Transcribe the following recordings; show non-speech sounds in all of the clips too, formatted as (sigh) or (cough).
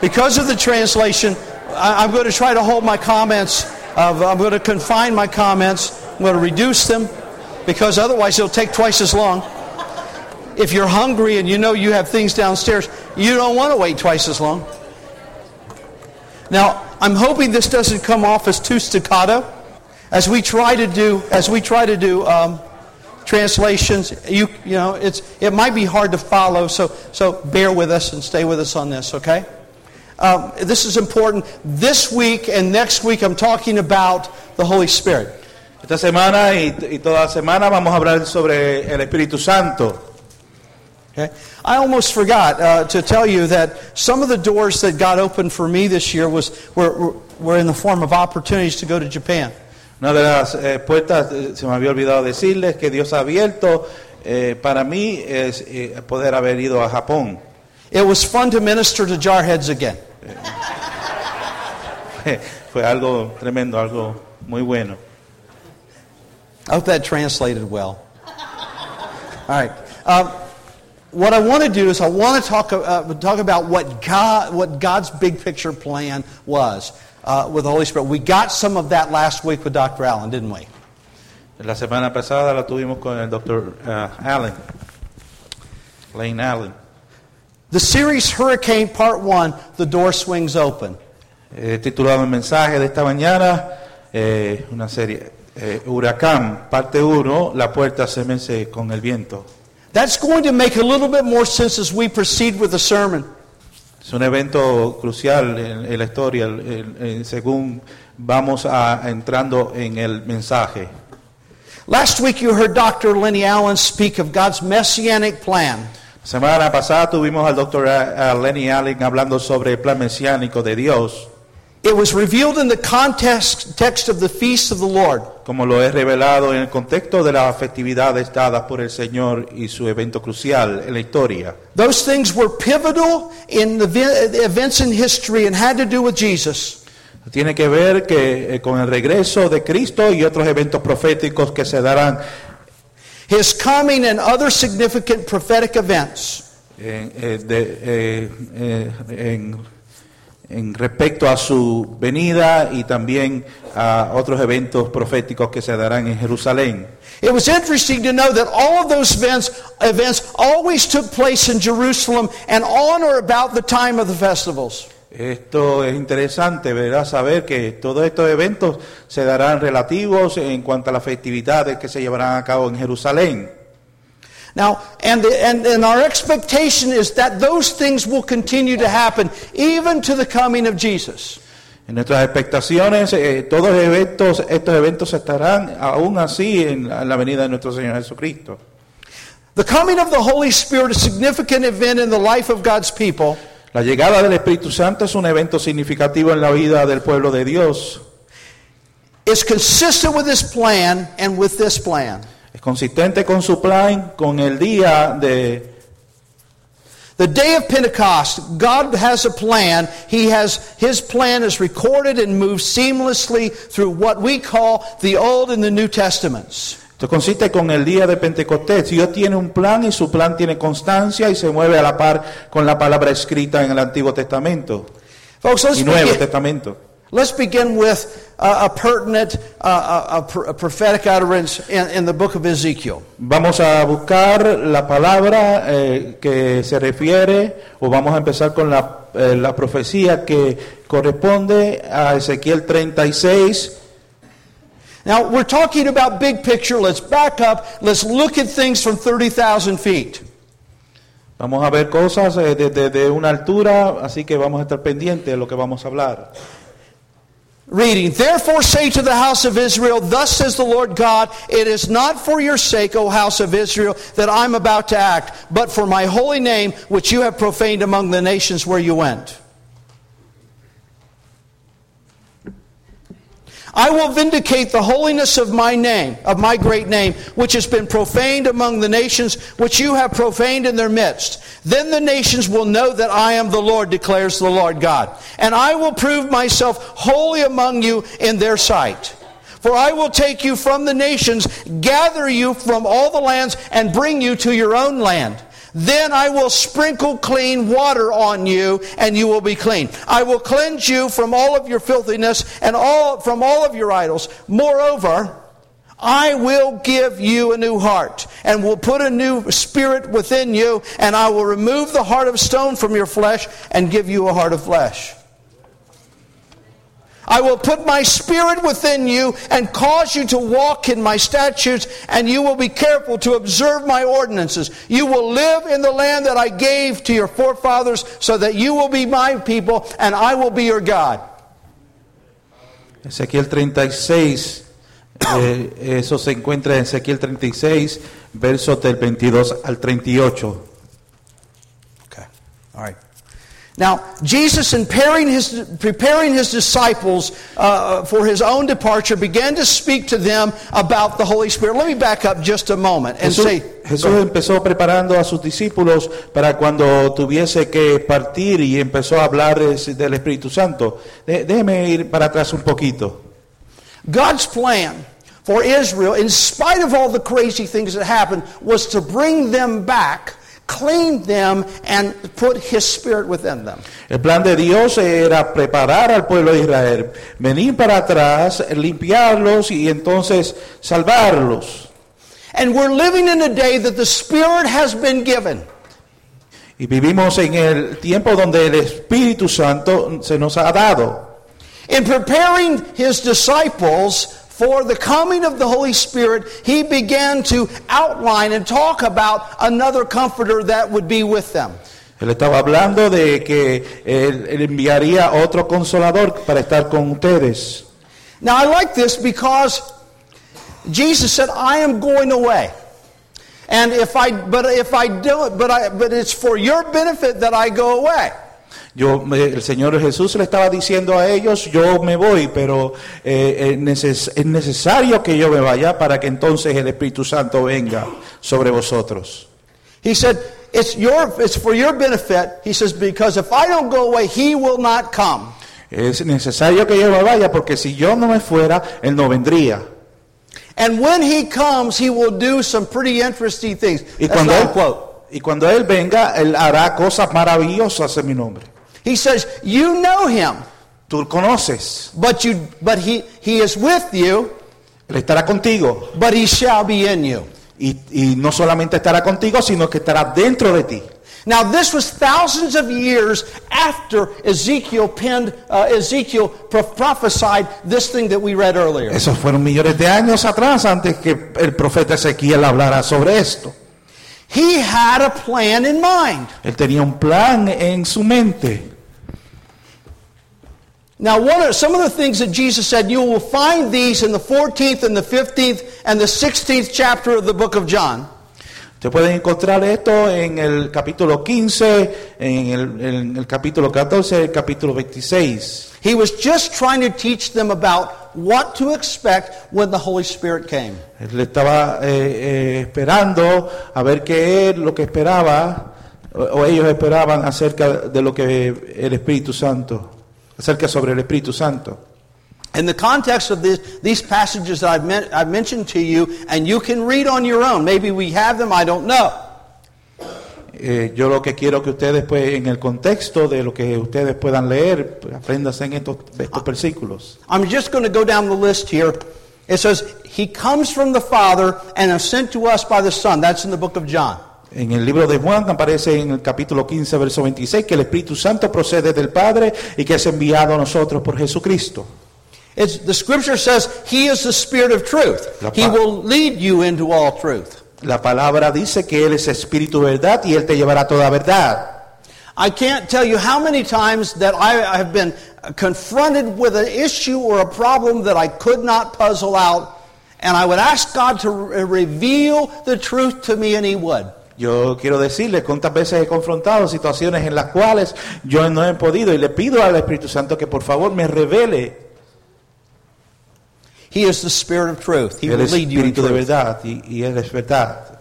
because of the translation, I, am going to try to hold my comments. Of, I'm going to confine my comments. I'm going to reduce them because otherwise it'll take twice as long. If you're hungry and you know you have things downstairs, you don't want to wait twice as long. Now, I'm hoping this doesn't come off as too staccato. As we try to do, as we try to do um, translations, you, you know, it's, it might be hard to follow, so, so bear with us and stay with us on this, okay? Um, this is important. This week and next week, I'm talking about the Holy Spirit. Esta semana y, y toda semana vamos a hablar sobre el Espíritu Santo. Okay. I almost forgot uh, to tell you that some of the doors that God opened for me this year was, were, were in the form of opportunities to go to Japan. Una de las eh, puertas, eh, se me había olvidado decirles, que Dios ha abierto eh, para mí es eh, poder haber ido a Japón. It was fun to minister to jarheads again. Fue algo tremendo, algo muy bueno. I hope that translated well. All right. Um, what I want to do is I want to talk, uh, talk about what, God, what God's big picture plan was uh, with the Holy Spirit. We got some of that last week with Dr. Allen, didn't we? La semana pasada la tuvimos con el Dr. Uh, Allen, Lane Allen. The series Hurricane Part 1, The Door Swings Open. He titulado el mensaje de esta mañana, eh, una serie, eh, Huracán, parte 1, La puerta se mece con el viento. That's going to make a little bit more sense as we proceed with the sermon. Es un evento crucial en, en la historia, en, en, según vamos a, entrando en el mensaje. Last week you heard Dr. Lenny Allen speak of God's messianic plan. Semana pasada tuvimos al Dr. Lenny Allen hablando sobre el plan mesiánico de Dios. It was revealed in the context text of the feasts of the Lord. Como lo he revelado en el contexto de las festividades dadas por el Señor y su evento crucial en la historia. Those things were pivotal in the events in history and had to do with Jesus. Tiene que ver que eh, con el regreso de Cristo y otros eventos proféticos que se darán. His coming and other significant prophetic events. En, eh, de, eh, eh en en respecto a su venida y también a otros eventos proféticos que se darán en Jerusalén. It was interesting to know that all of those events, events always took place in Jerusalem and on or about the time of the festivals. Esto es interesante, ¿verdad? Saber que todos estos eventos se darán relativos en cuanto a las festividades que se llevarán a cabo en Jerusalén. Now, and, the, and, and our expectation is that those things will continue to happen even to the coming of Jesus. En nuestras expectaciones, eh, todos eventos, estos eventos estarán aún así en la, en la venida de nuestro Señor Jesucristo. The coming of the Holy Spirit, is a significant event in the life of God's people. La llegada del Espíritu Santo es un evento significativo en la vida del pueblo de Dios. It's consistent with this plan and with this plan. Es consistente con su plan, con el día de The day of Pentecost, God has a plan. He has his plan is recorded and moves seamlessly through what we call the Old and the New Testaments. Esto consiste con el día de Pentecostés. Dios tiene un plan y su plan tiene constancia y se mueve a la par con la palabra escrita en el Antiguo Testamento Folks, y Nuevo begin, Testamento. Let's begin with uh, a pertinent, uh, a, a prophetic utterance in, in the book of Ezekiel. Vamos a buscar la palabra eh, que se refiere, o vamos a empezar con la, eh, la profecía que corresponde a Ezequiel 36. Now, we're talking about big picture. Let's back up. Let's look at things from 30,000 feet. Vamos a ver cosas eh, desde de una altura, así que vamos a estar pendientes de lo que vamos a hablar. Reading, Therefore say to the house of Israel, Thus says the Lord God, It is not for your sake, O house of Israel, that I'm about to act, but for my holy name, which you have profaned among the nations where you went. I will vindicate the holiness of my name, of my great name, which has been profaned among the nations, which you have profaned in their midst. Then the nations will know that I am the Lord, declares the Lord God. And I will prove myself holy among you in their sight. For I will take you from the nations, gather you from all the lands, and bring you to your own land. Then I will sprinkle clean water on you, and you will be clean. I will cleanse you from all of your filthiness and all from all of your idols. Moreover, I will give you a new heart, and will put a new spirit within you, and I will remove the heart of stone from your flesh, and give you a heart of flesh. I will put my spirit within you and cause you to walk in my statutes, and you will be careful to observe my ordinances. You will live in the land that I gave to your forefathers, so that you will be my people, and I will be your God. Ezequiel 36, eh, eso se encuentra en Ezequiel 36, versos del 22 al 38. Okay. All right. Now, Jesus, in preparing his, preparing his disciples uh, for his own departure, began to speak to them about the Holy Spirit. Let me back up just a moment and Jesús, say, Jesús empezó preparando a sus discípulos para cuando tuviese que partir y empezó a hablar del Espíritu Santo. De- déjeme ir para atrás un poquito. God's plan for Israel, in spite of all the crazy things that happened, was to bring them back, clean them, and put His Spirit within them. El plan de Dios era preparar al pueblo de Israel, venir para atrás, limpiarlos y entonces salvarlos. And we're living in a day that the Spirit has been given. Y vivimos en el tiempo donde el Espíritu Santo se nos ha dado. In preparing his disciples for the coming of the Holy Spirit, he began to outline and talk about another comforter that would be with them. Él estaba hablando de que él, él enviaría otro consolador para estar con ustedes. Now I like this because Jesus said, I am going away. And if I but if I do it, but I but it's for your benefit that I go away. Yo, el Señor Jesús le estaba diciendo a ellos, yo me voy, pero eh, es neces- es necesario que yo me vaya para que entonces el Espíritu Santo venga sobre vosotros. He said, it's your it's for your benefit. He says, because if I don't go away, he will not come. Es necesario que yo me vaya porque si yo no me fuera, Él no vendría. And when he comes, he will do some pretty interesting things. Y That's cuando, él, quote. y cuando Él venga, Él hará cosas maravillosas en mi nombre. He says, You know him, Tú conoces, but you but he he is with you, Él estará contigo. but he shall be in you. Y, y no solamente estará contigo, sino que estará dentro de ti. Now this was thousands of years after Ezekiel penned uh, Ezekiel pro- prophesied this thing that we read earlier. Esos fueron millones de años atrás antes que el profeta Ezequiel hablara sobre esto. He had a plan in mind. Él tenía un plan en su mente. Now, one of, some of the things that Jesus said, you will find these in the 14th and the 15th and the 16th chapter of the book of John. Usted puede encontrar esto en el capítulo 15, en el, en el capítulo 14, el capítulo 26. He was just trying to teach them about what to expect when the Holy Spirit came. Él estaba eh, eh, esperando a ver qué es lo que esperaba, o, o ellos esperaban acerca de lo que el Espíritu Santo, acerca sobre el Espíritu Santo. In the context of this, these passages that I've, men- I've mentioned to you, and you can read on your own. Maybe we have them, I don't know. Eh, yo lo que quiero que ustedes, pues, en el contexto de lo que ustedes puedan leer, pues, en estos, estos versículos. I'm just going to go down the list here. It says, He comes from the Father and is sent to us by the Son. That's in the book of John. En el libro de Juan aparece en el capítulo 15, verso 26, que el Espíritu Santo procede del Padre y que es enviado a nosotros por Jesucristo. It's, the scripture says, He is the Spirit of truth. He will lead you into all truth. La palabra dice que Él es Espíritu verdad y Él te llevará a toda verdad. I can't tell you how many times that I have been confronted with an issue or a problem that I could not puzzle out, and I would ask God to re- reveal the truth to me, and He would. Yo quiero decirles cuántas veces he confrontado situaciones en las cuales yo no he podido y le pido al Espíritu Santo que por favor me revele He is the Spirit of truth. He el will lead you in truth. verdad y, y verdad.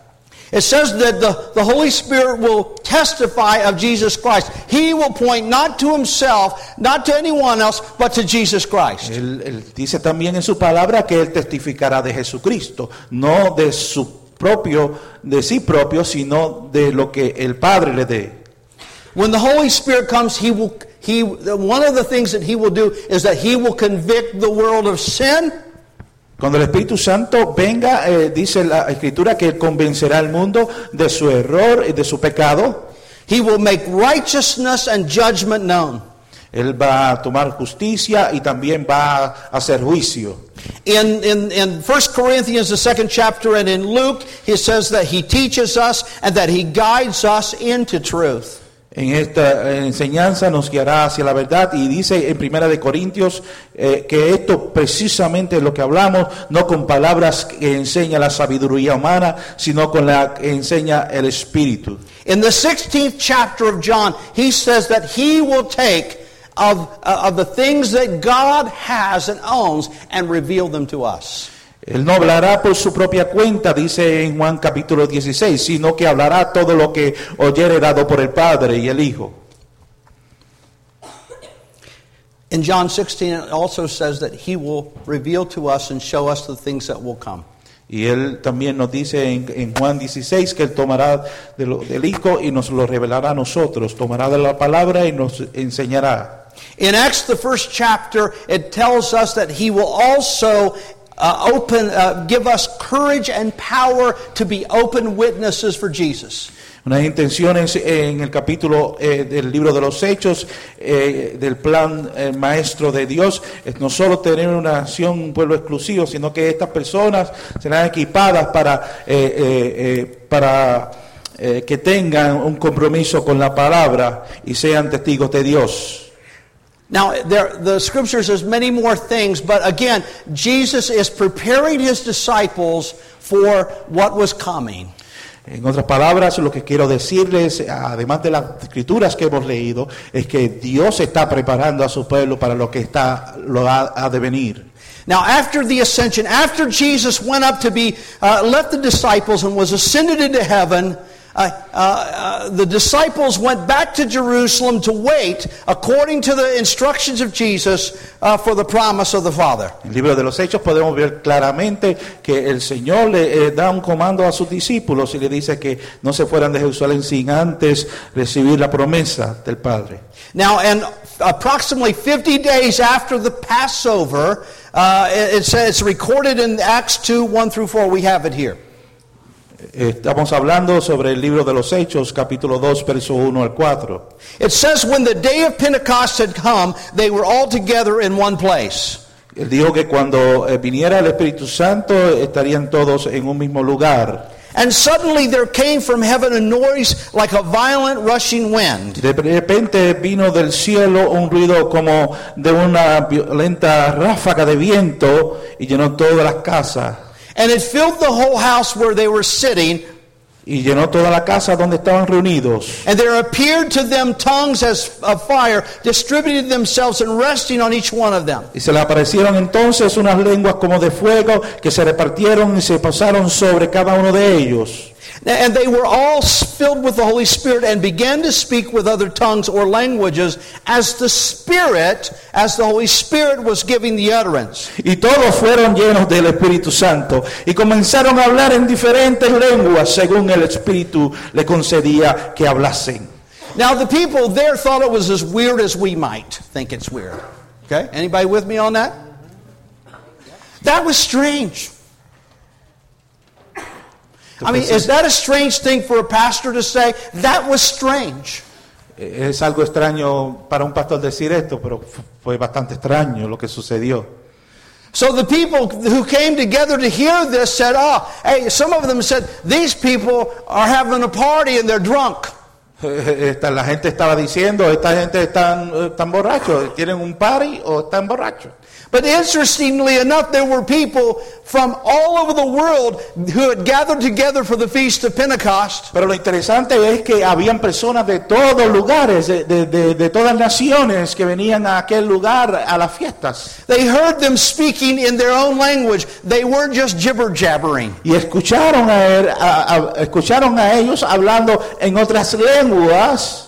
It says that the, the Holy Spirit will testify of Jesus Christ. He will point not to himself, not to anyone else, but to Jesus Christ. Él, él dice también en su palabra que Él testificará de Jesucristo, no de su propio de sí propio, sino de lo que el Padre le dé. When the Holy Spirit comes, he will he one of the things that he will do is that he will convict the world of sin Cuando el Espíritu Santo venga, eh, dice la Escritura que convencerá al mundo de su error y de su pecado. He will make righteousness and judgment known. Él va a tomar justicia y también va a hacer juicio. In, in, in 1 Corinthians, the second chapter, and in Luke, he says that he teaches us and that he guides us into truth. En esta enseñanza nos guiará hacia la verdad y dice en Primera de Corintios eh, que esto precisamente es lo que hablamos, no con palabras que enseña la sabiduría humana, sino con la que enseña el Espíritu. In the 16th chapter of John, he says that he will take of, uh, of the things that God has and owns and reveal them to us. Él no hablará por su propia cuenta, dice en Juan capítulo 16, sino que hablará todo lo que oyere dado por el Padre y el Hijo. In John 16, it also says that he will reveal to us and show us the things that will come. Y él también nos dice en, en Juan 16 que él tomará de lo- del Hijo y nos lo revelará a nosotros, tomará de la palabra y nos enseñará. In Acts, the first chapter, it tells us that he will also uh, open, uh, give us courage and power to be open witnesses for Jesus. Unas intenciones en el capítulo eh, del libro de los Hechos, eh, del plan eh, maestro de Dios, es no solo tener una nación, un pueblo exclusivo, sino que estas personas serán equipadas para, eh, para que tengan un compromiso con la palabra y sean testigos de Dios. Now, there, the scripture says many more things, but again, Jesus is preparing his disciples for what was coming. En otras palabras, lo que quiero decirles, además de las escrituras que hemos leído, es que Dios está preparando a su pueblo para lo que está, lo ha, ha de venir. Now, after the ascension, after Jesus went up to be, uh, left the disciples and was ascended into heaven, uh, uh, uh, the disciples went back to Jerusalem to wait, according to the instructions of Jesus, uh, for the promise of the Father. En el libro de los Hechos podemos ver claramente que el Señor le eh, da un comando a sus discípulos y le dice que no se fueran de Jerusalén sin antes recibir la promesa del Padre. Now, and approximately 50 days after the Passover, uh, it- it's, it's recorded in Acts 2 1 through 4. We have it here. Estamos hablando sobre el libro de los Hechos, capítulo 2, verso 1 al 4. It says, When the day of Pentecost had come, they were all together in one place. Él dijo que cuando eh, viniera el Espíritu Santo estarían todos en un mismo lugar. And suddenly there came from heaven a noise like a violent rushing wind. De repente vino del cielo un ruido como de una violenta ráfaga de viento y llenó todas las casas. And it filled the whole house where they were sitting. Y llenó toda la casa donde estaban reunidos. And there appeared to them tongues as of fire, distributed themselves and resting on each one of them. Y se le aparecieron entonces unas lenguas como de fuego que se repartieron y se pasaron sobre cada uno de ellos. And they were all filled with the Holy Spirit and began to speak with other tongues or languages as the Spirit, as the Holy Spirit was giving the utterance. Y todos fueron llenos del Espíritu Santo y comenzaron a hablar en diferentes lenguas según el Espíritu le concedía que hablasen. Now the people there thought it was as weird as we might think it's weird. Okay? Anybody with me on that? That was strange. I mean, is that a strange thing for a pastor to say? That was strange. Es algo extraño para un pastor decir esto, pero fu- fue bastante extraño lo que sucedió. So the people who came together to hear this said, oh, hey, some of them said, these people are having a party and they're drunk. (laughs) Esta- la gente estaba diciendo, esta gente están, eh, están borrachos, tienen un party o están borrachos. But interestingly enough, there were people from all over the world who had gathered together for the Feast of Pentecost. Pero lo interesante es que habían personas de todos lugares, de, de- de- todas naciones que venían a aquel lugar a las fiestas. They heard them speaking in their own language. They weren't just gibber jabbering. Y escucharon a, él- a- a- escucharon a ellos hablando en otras lenguas.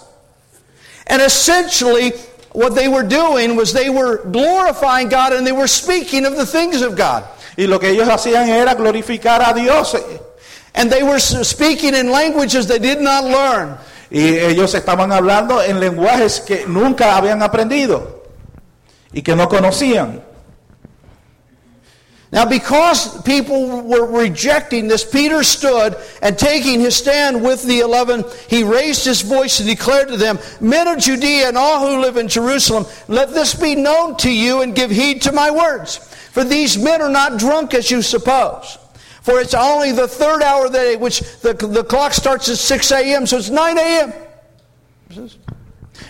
And essentially, what they were doing was they were glorifying God and they were speaking of the things of God. Y lo que ellos hacían era glorificar a Dios. And they were speaking in languages they did not learn. Y ellos estaban hablando en lenguajes que nunca habían aprendido y que no conocían. Now, because people were rejecting this, Peter stood and taking his stand with the eleven, he raised his voice and declared to them, Men of Judea and all who live in Jerusalem, let this be known to you and give heed to my words. For these men are not drunk as you suppose. For it's only the third hour of the day, which the, the clock starts at 6 a.m., so it's 9 a.m.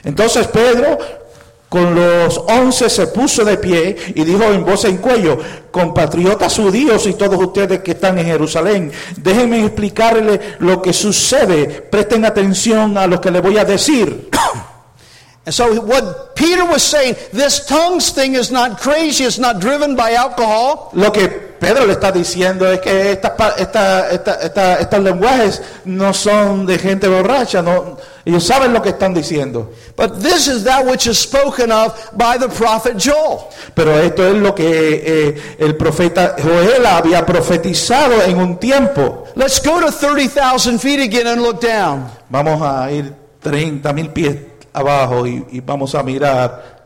Entonces Pedro con los once se puso de pie y dijo en voz en cuello, compatriotas judíos y todos ustedes que están en Jerusalén, déjenme explicarles lo que sucede, presten atención a lo que les voy a decir. (coughs) And so, what Peter was saying, this tongues thing is not crazy, it's not driven by alcohol. Lo que Pedro le está diciendo es que estas esta- esta- esta- estos lenguajes no son de gente borracha, no, ellos saben lo que están diciendo. But this is that which is spoken of by the prophet Joel. Pero esto es lo que eh, el profeta Joel había profetizado en un tiempo. Let's go to 30,000 feet again and look down. Vamos a ir 30 mil pies abajo y, y vamos a mirar.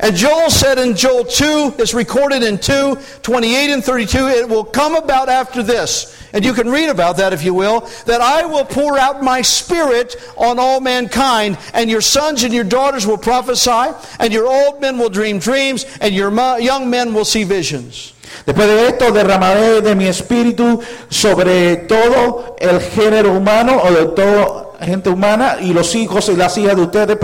And Joel said in Joel 2, it's recorded in 2, 28 and 32, it will come about after this. And you can read about that if you will, that I will pour out my spirit on all mankind, and your sons and your daughters will prophesy, and your old men will dream dreams, and your young men will see visions. Después de esto derramaré de mi espíritu sobre todo el género humano o de toda gente humana y los hijos y las hijas de ustedes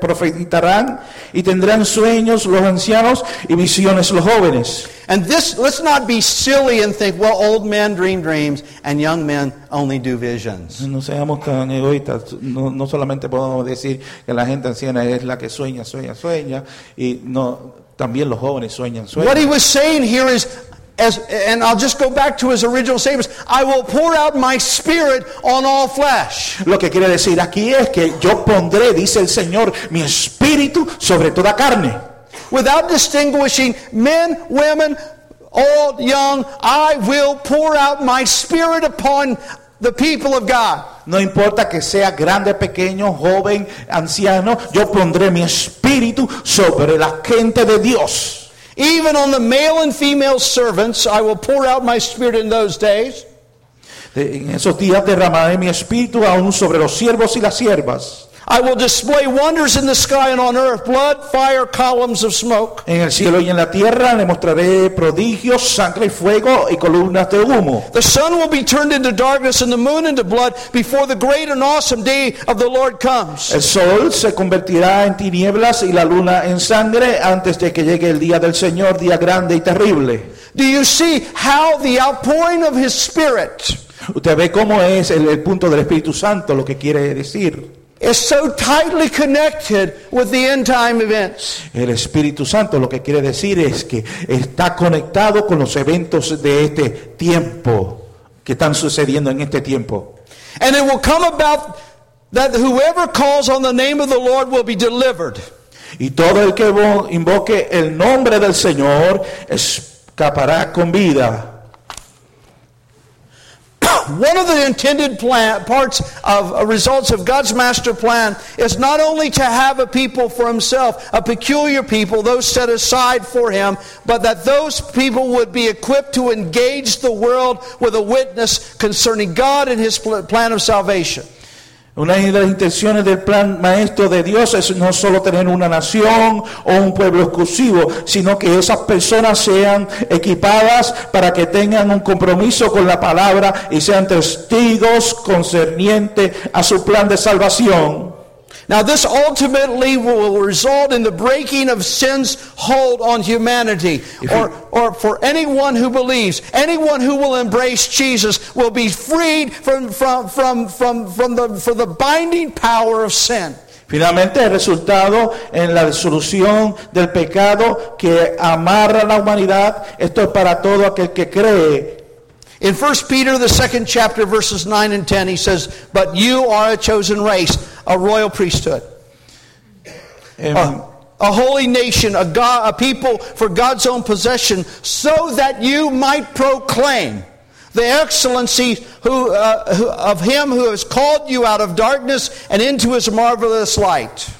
profetizarán y tendrán sueños los ancianos y visiones los jóvenes. And this, let's not be silly and think, well, old men dream dreams and young men only do visions. No seamos tan egoístas, no, no solamente podemos decir que la gente anciana es la que sueña, sueña, sueña, y no, también los jóvenes sueñan, What sueñan. he was saying here is, as, and I'll just go back to his original statements, I will pour out my spirit on all flesh. Lo que quiere decir aquí es que yo pondré, dice el Señor, mi espíritu sobre toda carne. Without distinguishing men, women, old, young, I will pour out my spirit upon the people of God. No importa que sea grande, pequeño, joven, anciano, yo pondré mi espíritu sobre la gente de Dios. Even on the male and female servants, I will pour out my spirit in those days. En esos días derramaré mi espíritu aún sobre los siervos y las siervas. I will display wonders in the sky and on earth, blood, fire, columns of smoke. En el cielo y en la tierra le mostraré prodigios, sangre y fuego y columnas de humo. The sun will be turned into darkness and the moon into blood before the great and awesome day of the Lord comes. El sol se convertirá en tinieblas y la luna en sangre antes de que llegue el día del Señor, día grande y terrible. Do you see how the outpouring of His Spirit Usted ve cómo es el, el punto del Espíritu Santo, lo que quiere decir. Is so tightly connected with the end time events? El Espíritu Santo lo que quiere decir es que está conectado con los eventos de este tiempo que están sucediendo en este tiempo. And it will come about that whoever calls on the name of the Lord will be delivered. Y todo el que vo- invoque el nombre del Señor escapará con vida. One of the intended plan, parts of uh, results of God's master plan is not only to have a people for himself, a peculiar people, those set aside for him, but that those people would be equipped to engage the world with a witness concerning God and his plan of salvation. Una de las intenciones del plan maestro de Dios es no solo tener una nación o un pueblo exclusivo, sino que esas personas sean equipadas para que tengan un compromiso con la palabra y sean testigos concernientes a su plan de salvación. Now, this ultimately will result in the breaking of sin's hold on humanity. Or, or for anyone who believes, anyone who will embrace Jesus will be freed from, from, from, from, from the, from the binding power of sin. Finalmente, el resultado en la disolución del pecado que amarra a la humanidad, esto es para todo aquel que cree In 1 Peter, the second chapter, verses 9 and 10, he says, But you are a chosen race, a royal priesthood, a, a holy nation, a, God, a people for God's own possession, so that you might proclaim the excellency who, uh, who, of him who has called you out of darkness and into his marvelous light.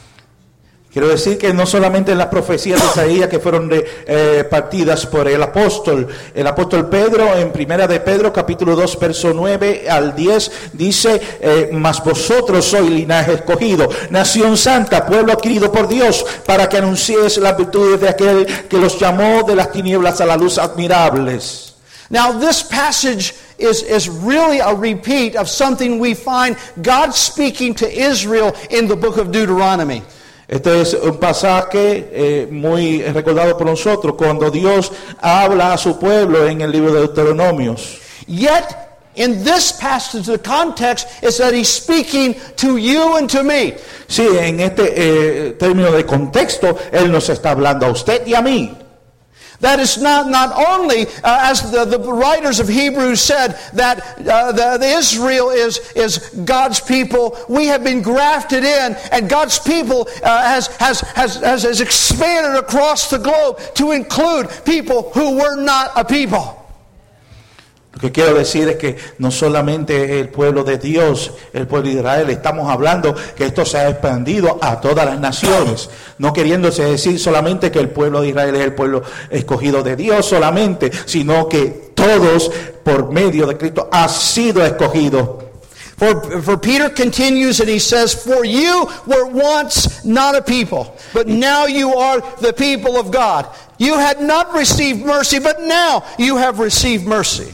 Quiero decir que no solamente las profecías de Isaías que fueron eh, partidas por el apóstol, el apóstol Pedro en primera de Pedro capítulo 2 verso 9 al 10 dice, eh, mas vosotros sois linaje escogido, nación santa, pueblo adquirido por Dios, para que anunciéis las virtudes de aquel que los llamó de las tinieblas a la luz admirables. Now, this passage is, is really a repeat of something we find God speaking to Israel in the book of Deuteronomy. Este es un pasaje eh, muy recordado por nosotros cuando Dios habla a su pueblo en el libro de Deuteronomios. Yet, in this passage, the context is that he's speaking to you and to me. Sí, en este eh, término de contexto, Él nos está hablando a usted y a mí. That is not, not only, uh, as the, the writers of Hebrews said, that uh, the, the Israel is, is God's people. We have been grafted in, and God's people uh, has, has, has, has, has expanded across the globe to include people who were not a people. Lo que quiero decir es que no solamente el pueblo de Dios, el pueblo de Israel, estamos hablando que esto se ha expandido a todas las naciones, no queriéndose decir solamente que el pueblo de Israel es el pueblo escogido de Dios solamente, sino que todos por medio de Cristo ha sido escogidos. For, for Peter continues and he says, For you were once not a people, but now you are the people of God. You had not received mercy, but now you have received mercy.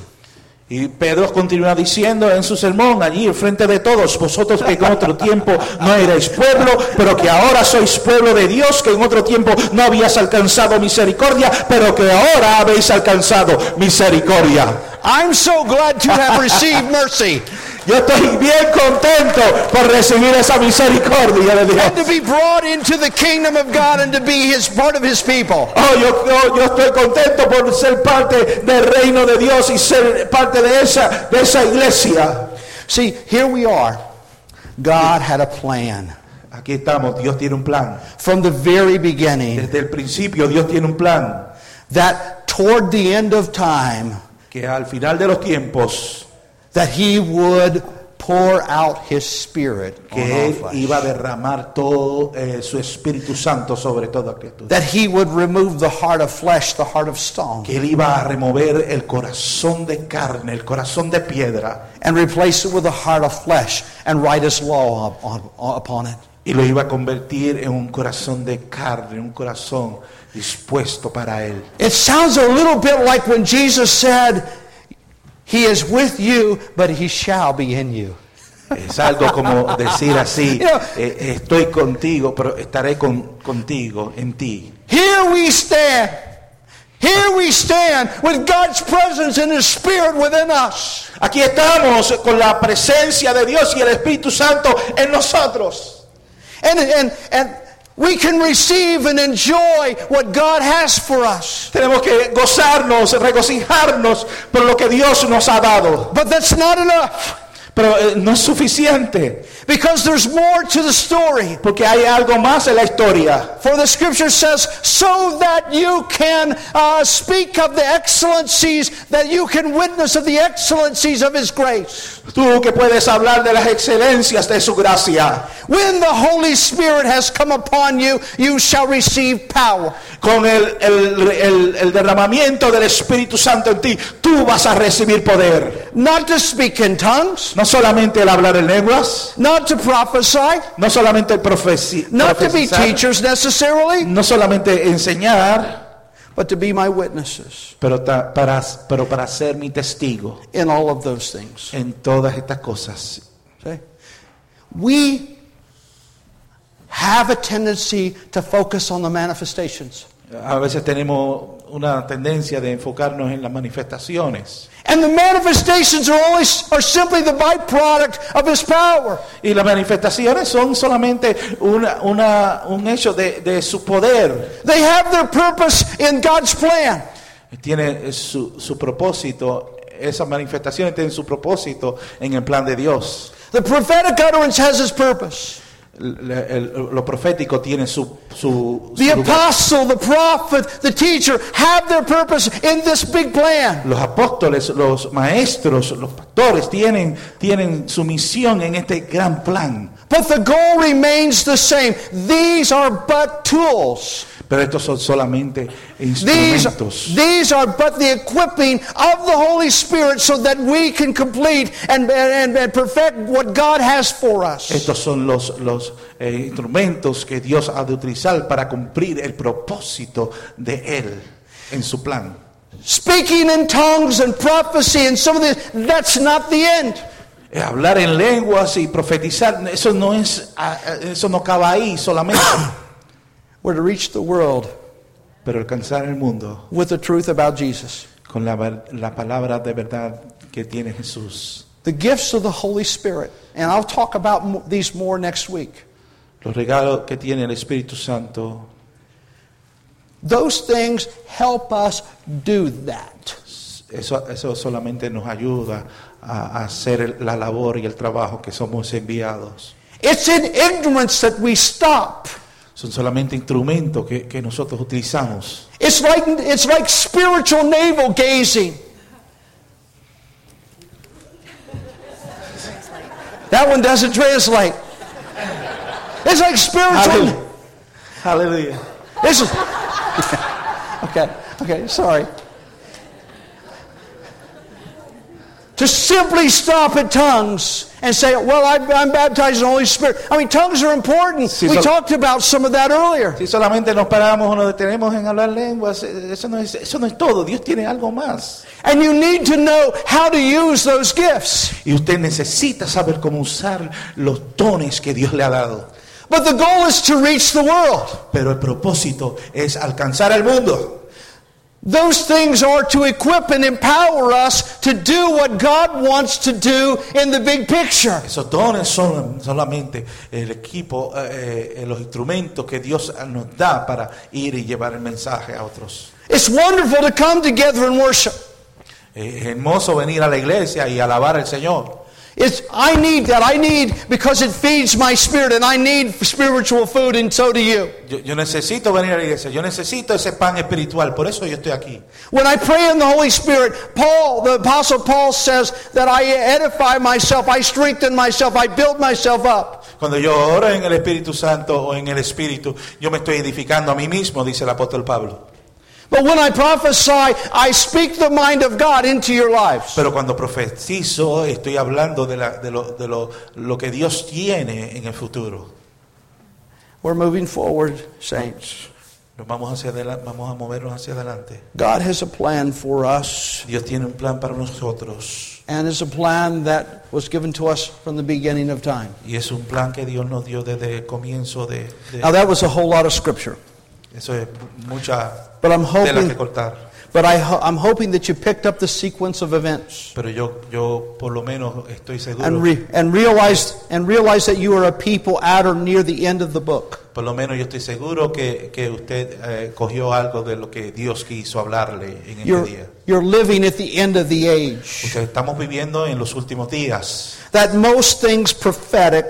Y Pedro continúa diciendo en su sermón allí en frente de todos, vosotros que en otro tiempo no erais pueblo, pero que ahora sois pueblo de Dios, que en otro tiempo no habías alcanzado misericordia, pero que ahora habéis alcanzado misericordia. I'm so glad to have received mercy (laughs) Yo estoy bien contento por recibir esa misericordia de Dios. and to be brought into the kingdom of God and to be his part of his people. Oh, yo, yo- yo estoy contento por ser parte del reino de Dios y ser parte de esa, de esa iglesia. See, here we are. God had a plan. Aquí estamos, Dios tiene un plan. From the very beginning, Desde el principio Dios tiene un plan. that toward the end of time, Que al final de los tiempos, that he would pour out his spirit que Él iba a derramar todo eh, su Espíritu Santo sobre toda criatura. That he would remove the heart of flesh, the heart of stone, Que Él iba a remover el corazón de carne, el corazón de piedra, and replace it with a heart of flesh and write his law up- on- upon it. y lo iba a convertir en un corazón de carne, un corazón dispuesto para Él. It sounds a little bit like when Jesus said, He is with you, but he shall be in you. Es algo como decir así, You know- eh, estoy contigo, pero estaré con- contigo en ti. Here we stand. Here we stand with God's presence and His Spirit within us. Aquí estamos con la presencia de Dios y el Espíritu Santo en nosotros. And, and, and we can receive and enjoy what God has for us. Tenemos que gozarnos, regocijarnos por lo que Dios nos ha dado. But that's not enough Pero eh, no es suficiente, because there's more to the story. porque hay algo más en la historia. For the scripture says, so that you can uh, speak of the excellencies, that you can witness of the excellencies of His grace. Tú que puedes hablar de las excelencias de su gracia. When the Holy Spirit has come upon you, you shall receive power. Con el, el- el- el derramamiento del Espíritu Santo en ti, tú vas a recibir poder. Not to speak in tongues, No solamente el hablar en lenguas, not to prophesy, no solamente el profeci- not to be teachers necessarily, no solamente enseñar, but to be my witnesses pero, ta- para, pero para ser mi testigo in all of those things. en todas estas cosas. See? We have a tendency to focus on the manifestations. A veces tenemos una tendencia de enfocarnos en las manifestaciones. And the manifestations are only are simply the byproduct of his power. Y las manifestaciones son solamente una, una- un hecho de, de su poder. They have their purpose in God's plan. Tiene su, su propósito, esas manifestaciones tienen su propósito en el plan de Dios. The prophetic utterance has its purpose. El- el- lo profético tiene su, su, su The apostle, the prophet, the teacher have their purpose in this big plan. Los apóstoles, los maestros, los pastores tienen, tienen su misión en este gran plan. But the goal remains the same. These are but tools. Pero estos son solamente These, these are but the equipping of the Holy Spirit so that we can complete and, and, and perfect what God has for us. Estos son los, los eh, instrumentos que Dios ha de utilizar para cumplir el propósito de Él en su plan. Speaking in tongues and prophecy and some of this, that's not the end. Eh, Hablar en lenguas y profetizar, eso no es, ah, ah, eso no acaba ahí solamente. (coughs) We're to reach the world Pero alcanzar el mundo with the truth about Jesus. con la, la palabra de verdad que tiene Jesús. The gifts of the Holy Spirit. And I'll talk about mo- these more next week. Los regalos que tiene el Espíritu Santo, Those things help us do that. eso, eso solamente nos ayuda a, a hacer la labor y el trabajo que somos enviados. It's in ignorance that we stop. Son solamente instrumentos que, que nosotros utilizamos. It's like, it's like spiritual navel gazing. That one doesn't translate. It's like spiritual. Hallelujah. This is. okay, okay, sorry. To simply stop at tongues and say, well, I, I'm baptized in the Holy Spirit. I mean, tongues are important. Sí, we talked about some of that earlier. Si solamente nos paramos o nos detenemos en hablar lenguas, eh, eso no, es, eso no es todo. Dios tiene algo más. And you need to know how to use those gifts. Y usted necesita saber cómo usar los dones que Dios le ha dado. But the goal is to reach the world. Pero el propósito es alcanzar al mundo. Those things are to equip and empower us to do what God wants to do in the big picture. Esos dones son solamente el equipo, eh, eh, los instrumentos que Dios nos da para ir y llevar el mensaje a otros. It's wonderful to come together and worship. Es hermoso venir a la iglesia y alabar al Señor. It's, I need that. I need because it feeds my spirit, and I need spiritual food, and so do you. Yo, yo necesito venir a la iglesia, yo necesito ese pan espiritual, por eso yo estoy aquí. When I pray in the Holy Spirit, Paul, the Apostle Paul says that I edify myself, I strengthen myself, I build myself up. Cuando yo oro en el Espíritu Santo o en el Espíritu, yo me estoy edificando a mí mismo, dice el apóstol Pablo. But when I prophesy, I speak the mind of God into your lives. Pero cuando profetizo, estoy hablando de, la- de lo, de lo- lo que Dios tiene en el futuro. We're moving forward, saints. Nos vamos, hacia adela- vamos a movernos hacia adelante. God has a plan for us, Dios tiene un plan para nosotros. and it's a plan that was given to us from the beginning of time. Y es un plan que Dios nos dio desde el comienzo de... de- Now, that was a whole lot of scripture. Eso es mucha But I'm tela que hoping, cortar. but I, ho- I'm hoping that you picked up the sequence of events. Pero yo, yo por lo menos estoy seguro, and, re- and realize and realize that you are a people at or near the end of the book. por lo menos yo estoy seguro que, que usted eh, cogió algo de lo que Dios quiso hablarle en este You're, día. you're living at the end of the age. Porque estamos viviendo en los últimos días, That most things prophetic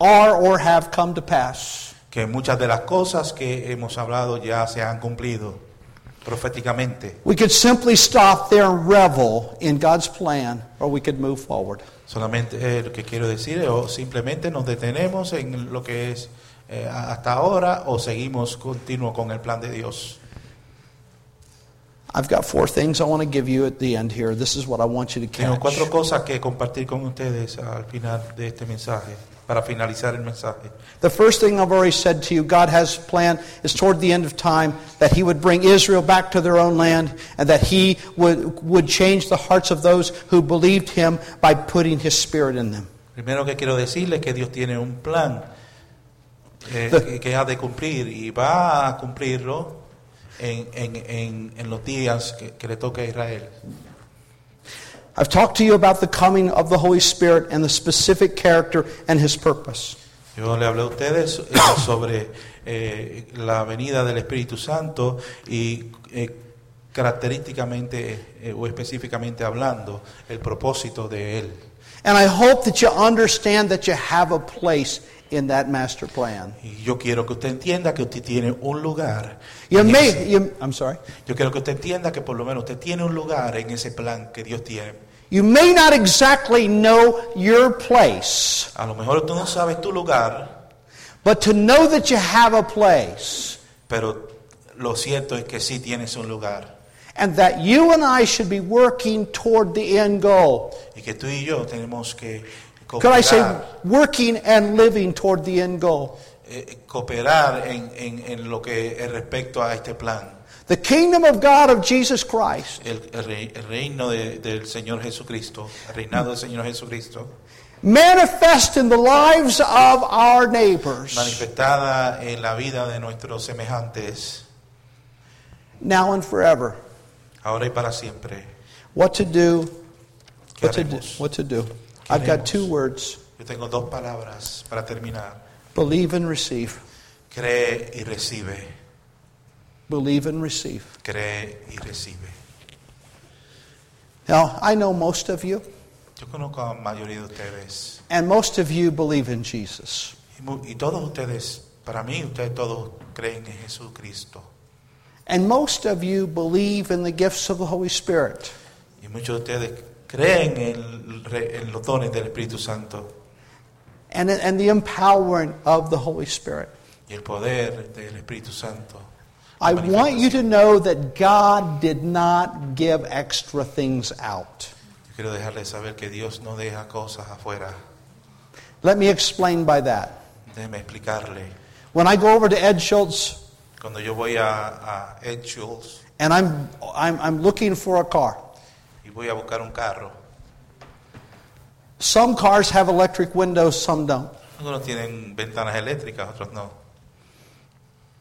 are or have come to pass. Que muchas de las cosas que hemos hablado ya se han cumplido proféticamente. We could simply stop there and revel in God's plan, or we could move forward. Solamente eh, lo que quiero decir es o simplemente nos detenemos en lo que es eh, hasta ahora o seguimos continuo con el plan de Dios. I've got four things I want to give you at the end here. This is what I want you to Tengo catch. cuatro cosas que compartir con ustedes al final de este mensaje, para finalizar el mensaje. The first thing I've already said to you, God has a plan, is toward the end of time that He would bring Israel back to their own land and that He would, would change the hearts of those who believed Him by putting His Spirit in them. Primero que quiero decirles que Dios tiene un plan eh, The- que, que ha de cumplir y va a cumplirlo en, en- en- en los días que, que le toque a Israel. I've talked to you about the coming of the Holy Spirit and the specific character and His purpose. Yo le hablé a ustedes eh, (coughs) sobre eh, la venida del Espíritu Santo y eh, característicamente eh, o específicamente hablando el propósito de Él. And I hope that you understand that you have a place in that master plan. Yo quiero que usted entienda que usted tiene un lugar. You may, ese- you, I'm sorry. yo quiero que usted entienda que por lo menos usted tiene un lugar en ese plan que Dios tiene. You may not exactly know your place, A lo mejor tú no sabes tu lugar, but to know that you have a place pero lo cierto es que sí tienes un lugar. and that you and I should be working toward the end goal. Y que tú y yo tenemos que Could I say working and living toward the end goal? eh, cooperar en, en- en lo que es respecto a este plan. The kingdom of God of Jesus Christ El, el rei- el reino de- del Señor Jesucristo, el reinado del Señor Jesucristo, manifest in the lives of our neighbors manifestada en la vida de nuestros semejantes, now and forever. ahora y para siempre. What to do? ¿Qué What to do? What to do? ¿Qué I've got two words: Yo tengo dos palabras para terminar. believe and receive. Cree y recibe. Believe and receive. Cree y recibe. Now, I know most of you, Yo conozco a la mayoría de ustedes. and most of you believe in Jesus. Y, y todos ustedes, para mí, ustedes todos creen en Jesucristo. And most of you believe in the gifts of the Holy Spirit. Y muchos de ustedes creen en, en los dones del Espíritu Santo and, and the empowering of the Holy Spirit. y el poder del Espíritu Santo. I want you to know that God did not give extra things out. Quiero dejarles saber que Dios no deja cosas afuera. Let me explain by that. Déjeme explicarle. When I go over to Ed Schultz Cuando yo voy a, a Ed Schultz and I'm, I'm, I'm looking for a car, y voy a buscar un carro, some cars have electric windows, some don't. algunos tienen ventanas eléctricas, otros no.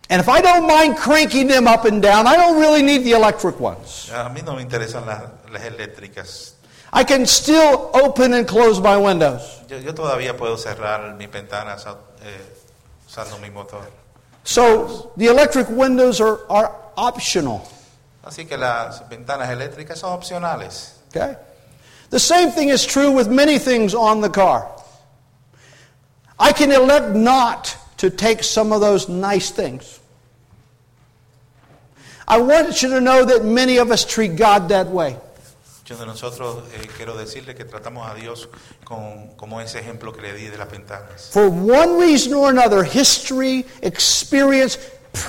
And if I don't mind cranking them up and down, I don't really need the electric ones. A mí no me interesan las, las eléctricas. I can still open and close my windows. Yo, yo todavía puedo cerrar mis ventanas eh, usando mi motor. So the electric windows are, are optional. Así que las ventanas eléctricas son opcionales. Okay? The same thing is true with many things on the car. I can elect not to take some of those nice things. I want you to know that many of us treat God that way. Muchos de nosotros eh, quiero decirle que tratamos a Dios con, como ese ejemplo que le di de las ventanas. For one reason or another, history, experience,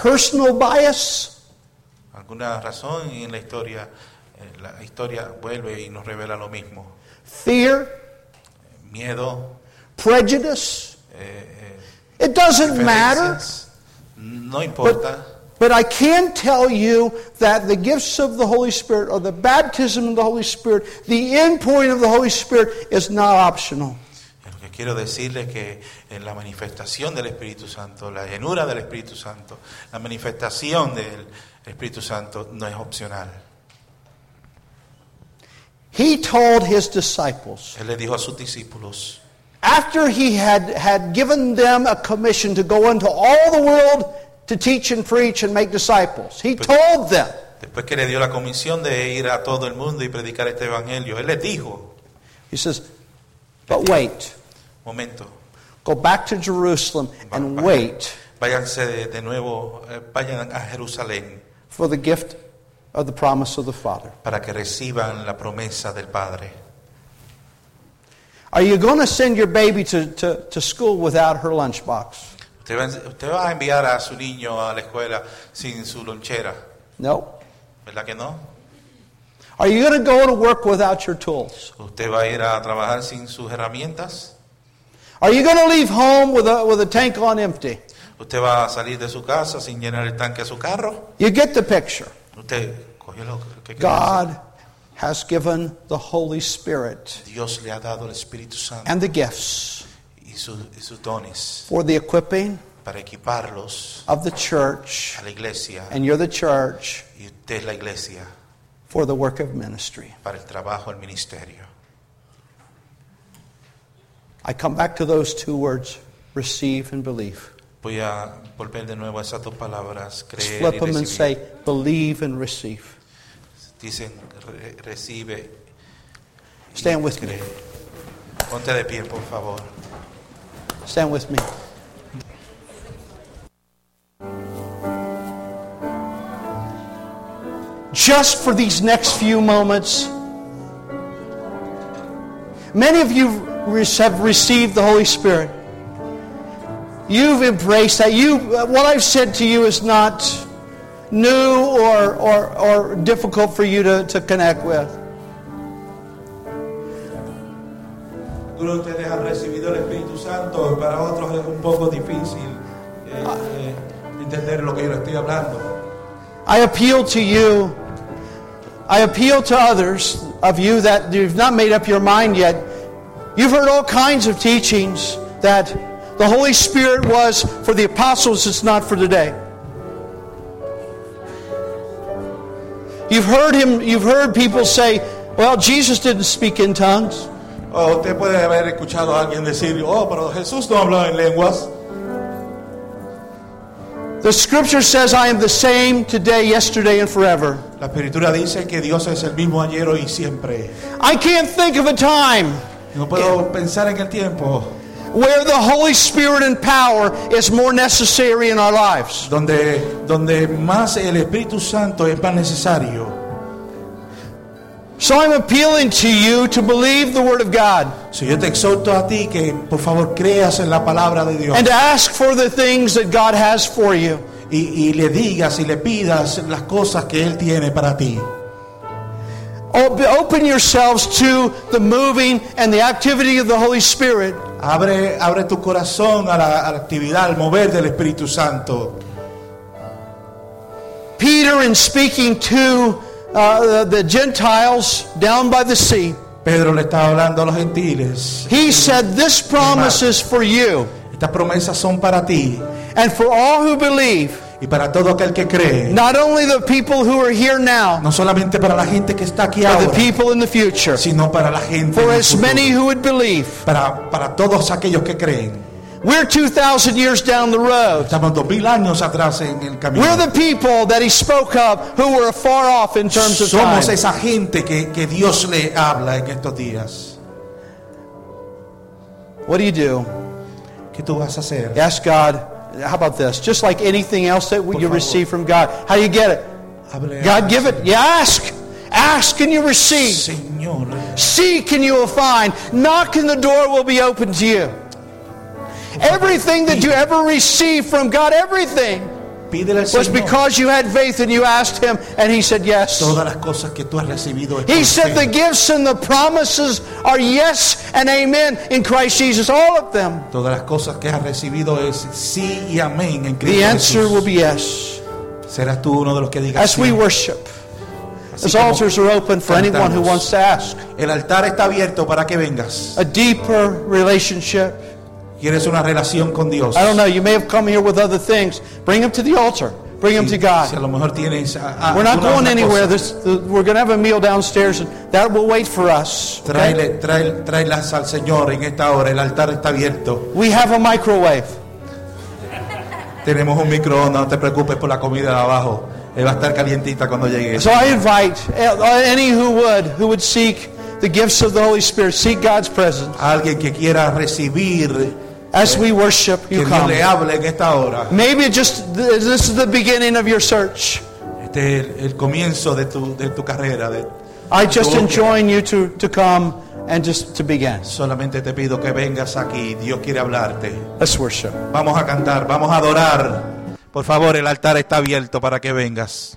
personal bias, Alguna razón en la historia, eh, la historia vuelve y nos revela lo mismo. fear, Miedo, prejudice. eh, It doesn't eh, matter. no importa. But I can tell you that the gifts of the Holy Spirit or the baptism of the Holy Spirit, the inpouring of the Holy Spirit is not optional. Lo que quiero decirle es que en la manifestación del Espíritu Santo, la llenura del Espíritu Santo, la manifestación del Espíritu Santo no es opcional. He told his disciples, Él le dijo a sus discípulos, after he had, had given them a commission to go into all the world to teach and preach and make disciples, he told them, después que le dio la comisión de ir a todo el mundo y predicar este evangelio, Él les dijo, he says, but wait, momento, go back to Jerusalem and wait váyanse de, nuevo, eh, vayan a Jerusalén for the gift of the promise of the Father. para que reciban la promesa del Padre. Are you going to send your baby to, to, to school without her lunchbox? Usted va, usted va a enviar a su niño a la escuela sin su lonchera, No. ¿verdad que no? Are you going to go to work without your tools? Usted va a ir a trabajar sin sus herramientas. Are you going to leave home with a, with a tank on empty? Usted va a salir de su casa sin llenar el tanque de su carro. You get the picture. Usted cogió lo que God has given the Holy Spirit. Dios le ha dado el Espíritu Santo and the gifts sus- y sus dones for the equipping para equiparlos of the church, a la iglesia and you're the church, y usted es la iglesia for the work of ministry. para el trabajo, el ministerio. I come back to those two words receive and believe. Voy a volver de nuevo a esas dos palabras, creer flip y them and say believe and receive. Dicen, re- recibe. y Stand with me. cree. Ponte de pie, por favor. Stand with me. Just for these next few moments, many of you have received the Holy Spirit. You've embraced that. You, what I've said to you is not new or, or, or difficult for you to, to connect with. Algunos de ustedes han recibido el Espíritu Santo, para otros es un poco difícil eh, entender lo que yo estoy hablando. I appeal to you, I appeal to others of you that you've not made up your mind yet. You've heard all kinds of teachings that the Holy Spirit was for the apostles, it's not for today. You've heard him, you've heard people say, well, Jesus didn't speak in tongues. O usted puede haber escuchado a alguien decir, oh, pero Jesús no habló en lenguas. The scripture says, I am the same today, yesterday, and forever. La Escritura dice que Dios es el mismo ayer, hoy y siempre. I can't think of a time No puedo pensar en el tiempo where the Holy Spirit and power is more necessary in our lives. donde, donde más el Espíritu Santo es más necesario. So I'm appealing to you to believe the Word of God Si yo te exhorto a ti que por favor creas en la palabra de Dios and to ask for the things that God has for you. y, y le digas y le pidas las cosas que Él tiene para ti. Open yourselves to the moving and the activity of the Holy Spirit. Abre, abre tu corazón a la, a la actividad, al mover del Espíritu Santo. Peter, in speaking to uh, the Gentiles down by the sea, Pedro le estaba hablando a los gentiles. he said, This promise is for you Estas promesas son para ti and for all who believe, y para todo aquel que cree. not only the people who are here now, No solamente para la gente que está aquí but the people in the future. sino para la gente. For as many who would believe. para, para todos aquellos que creen. We're 2,000 years down the road. Estamos años atrás en el camino. We're the people that he spoke of who were far off in terms of time. Somos esa gente que, que Dios le habla en estos días. What do you do? ¿Qué tú vas a hacer? Ask God, how about this? Just like anything else that you favor. receive from God. How do you get it? God give it. You ask. Ask and you receive. Señor, Seek and you will find. Knock and the door will be open to you. Everything that you ever received from God, everything, was because you had faith and you asked Him and He said yes. todas las cosas que tú has recibido. He said the gifts and the promises are yes and amen in Christ Jesus, all of them. Todas las cosas que has recibido es sí y amén en The answer will be yes. Serás tú uno de los que digas As we worship, as altars are open for anyone who wants to ask. El altar está abierto para que vengas. A deeper relationship. Quieres una relación con Dios. I don't know, you may have come here with other things. Bring them to the altar. Bring them to Si a God. lo mejor tienes a- a- We're not going anywhere. This, the, we're going to have a meal downstairs, and that will wait for us. okay? Tráele, tráelas al Señor en esta hora. El altar está abierto. We have a microwave. Tenemos un microondas. No te preocupes por la comida de abajo. Eh, va a estar calientita cuando llegues. So I invite uh, any who would, who would seek the gifts of the Holy Spirit, seek God's presence. Alguien que quiera recibir As we worship, que you Dios come. le hable en esta hora. Maybe just this is the beginning of your search. Este es el, el comienzo de tu, de tu carrera. de- I just búsqueda. enjoin you to, to come and just to begin. Solamente te pido que vengas aquí. Dios quiere hablarte. Let's worship. Vamos a cantar, vamos a adorar. Por favor, el altar está abierto para que vengas.